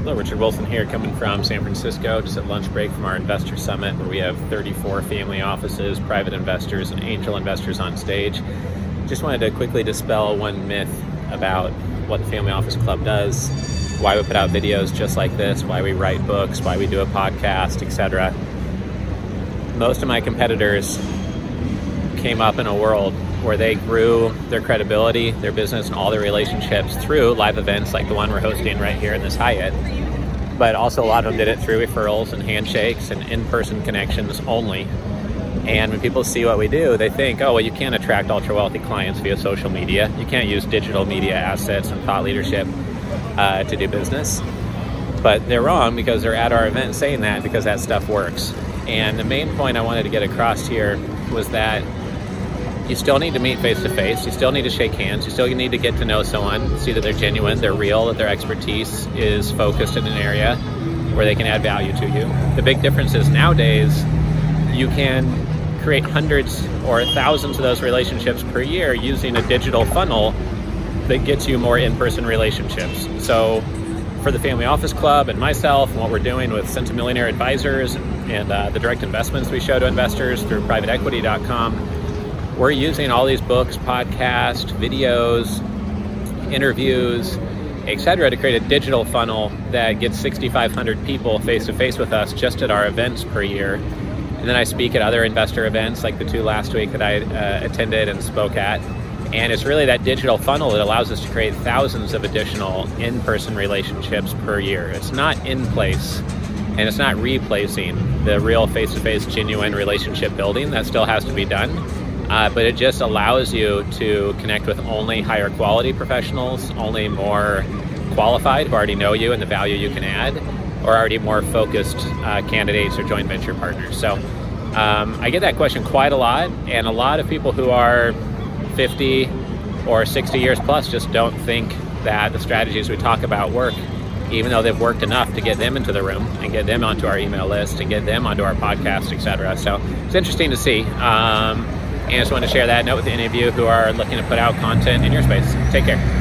Hello, Richard Wilson here, coming from San Francisco, just at lunch break from our investor summit, where we have 34 family offices, private investors, and angel investors on stage. Just wanted to quickly dispel one myth about what the Family Office Club does, why we put out videos just like this, why we write books, why we do a podcast, etc. Most of my competitors came up in a world where they grew their credibility, their business, and all their relationships through live events like the one we're hosting right here in this Hyatt. But also, a lot of them did it through referrals and handshakes and in person connections only. And when people see what we do, they think, oh, well, you can't attract ultra wealthy clients via social media. You can't use digital media assets and thought leadership uh, to do business. But they're wrong because they're at our event saying that because that stuff works. And the main point I wanted to get across here was that you still need to meet face to face. You still need to shake hands. You still need to get to know someone, see that they're genuine, they're real, that their expertise is focused in an area where they can add value to you. The big difference is nowadays you can create hundreds or thousands of those relationships per year using a digital funnel that gets you more in person relationships. So, for the Family Office Club and myself, and what we're doing with Centimillionaire Advisors and, uh, the direct investments we show to investors through privateequity.com we're using all these books, podcasts, videos, interviews, etc., to create a digital funnel that gets 6,500 people face to face with us just at our events per year. And then I speak at other investor events like the two last week that I uh, attended and spoke at. And it's really that digital funnel that allows us to create thousands of additional in person relationships per year. It's not in place and it's not replacing the real face to face, genuine relationship building that still has to be done uh, but it just allows you to connect with only higher quality professionals, only more qualified who already know you and the value you can add, or already more focused uh, candidates or joint venture partners. So um, I get that question quite a lot, and a lot of people who are 50 or 60 years plus just don't think that the strategies we talk about work even though they've worked enough to get them into the room and get them onto our email list and get them onto our podcast, etc. So it's interesting to see. Um, and I just wanted to share that note with any of you who are looking to put out content in your space. Take care.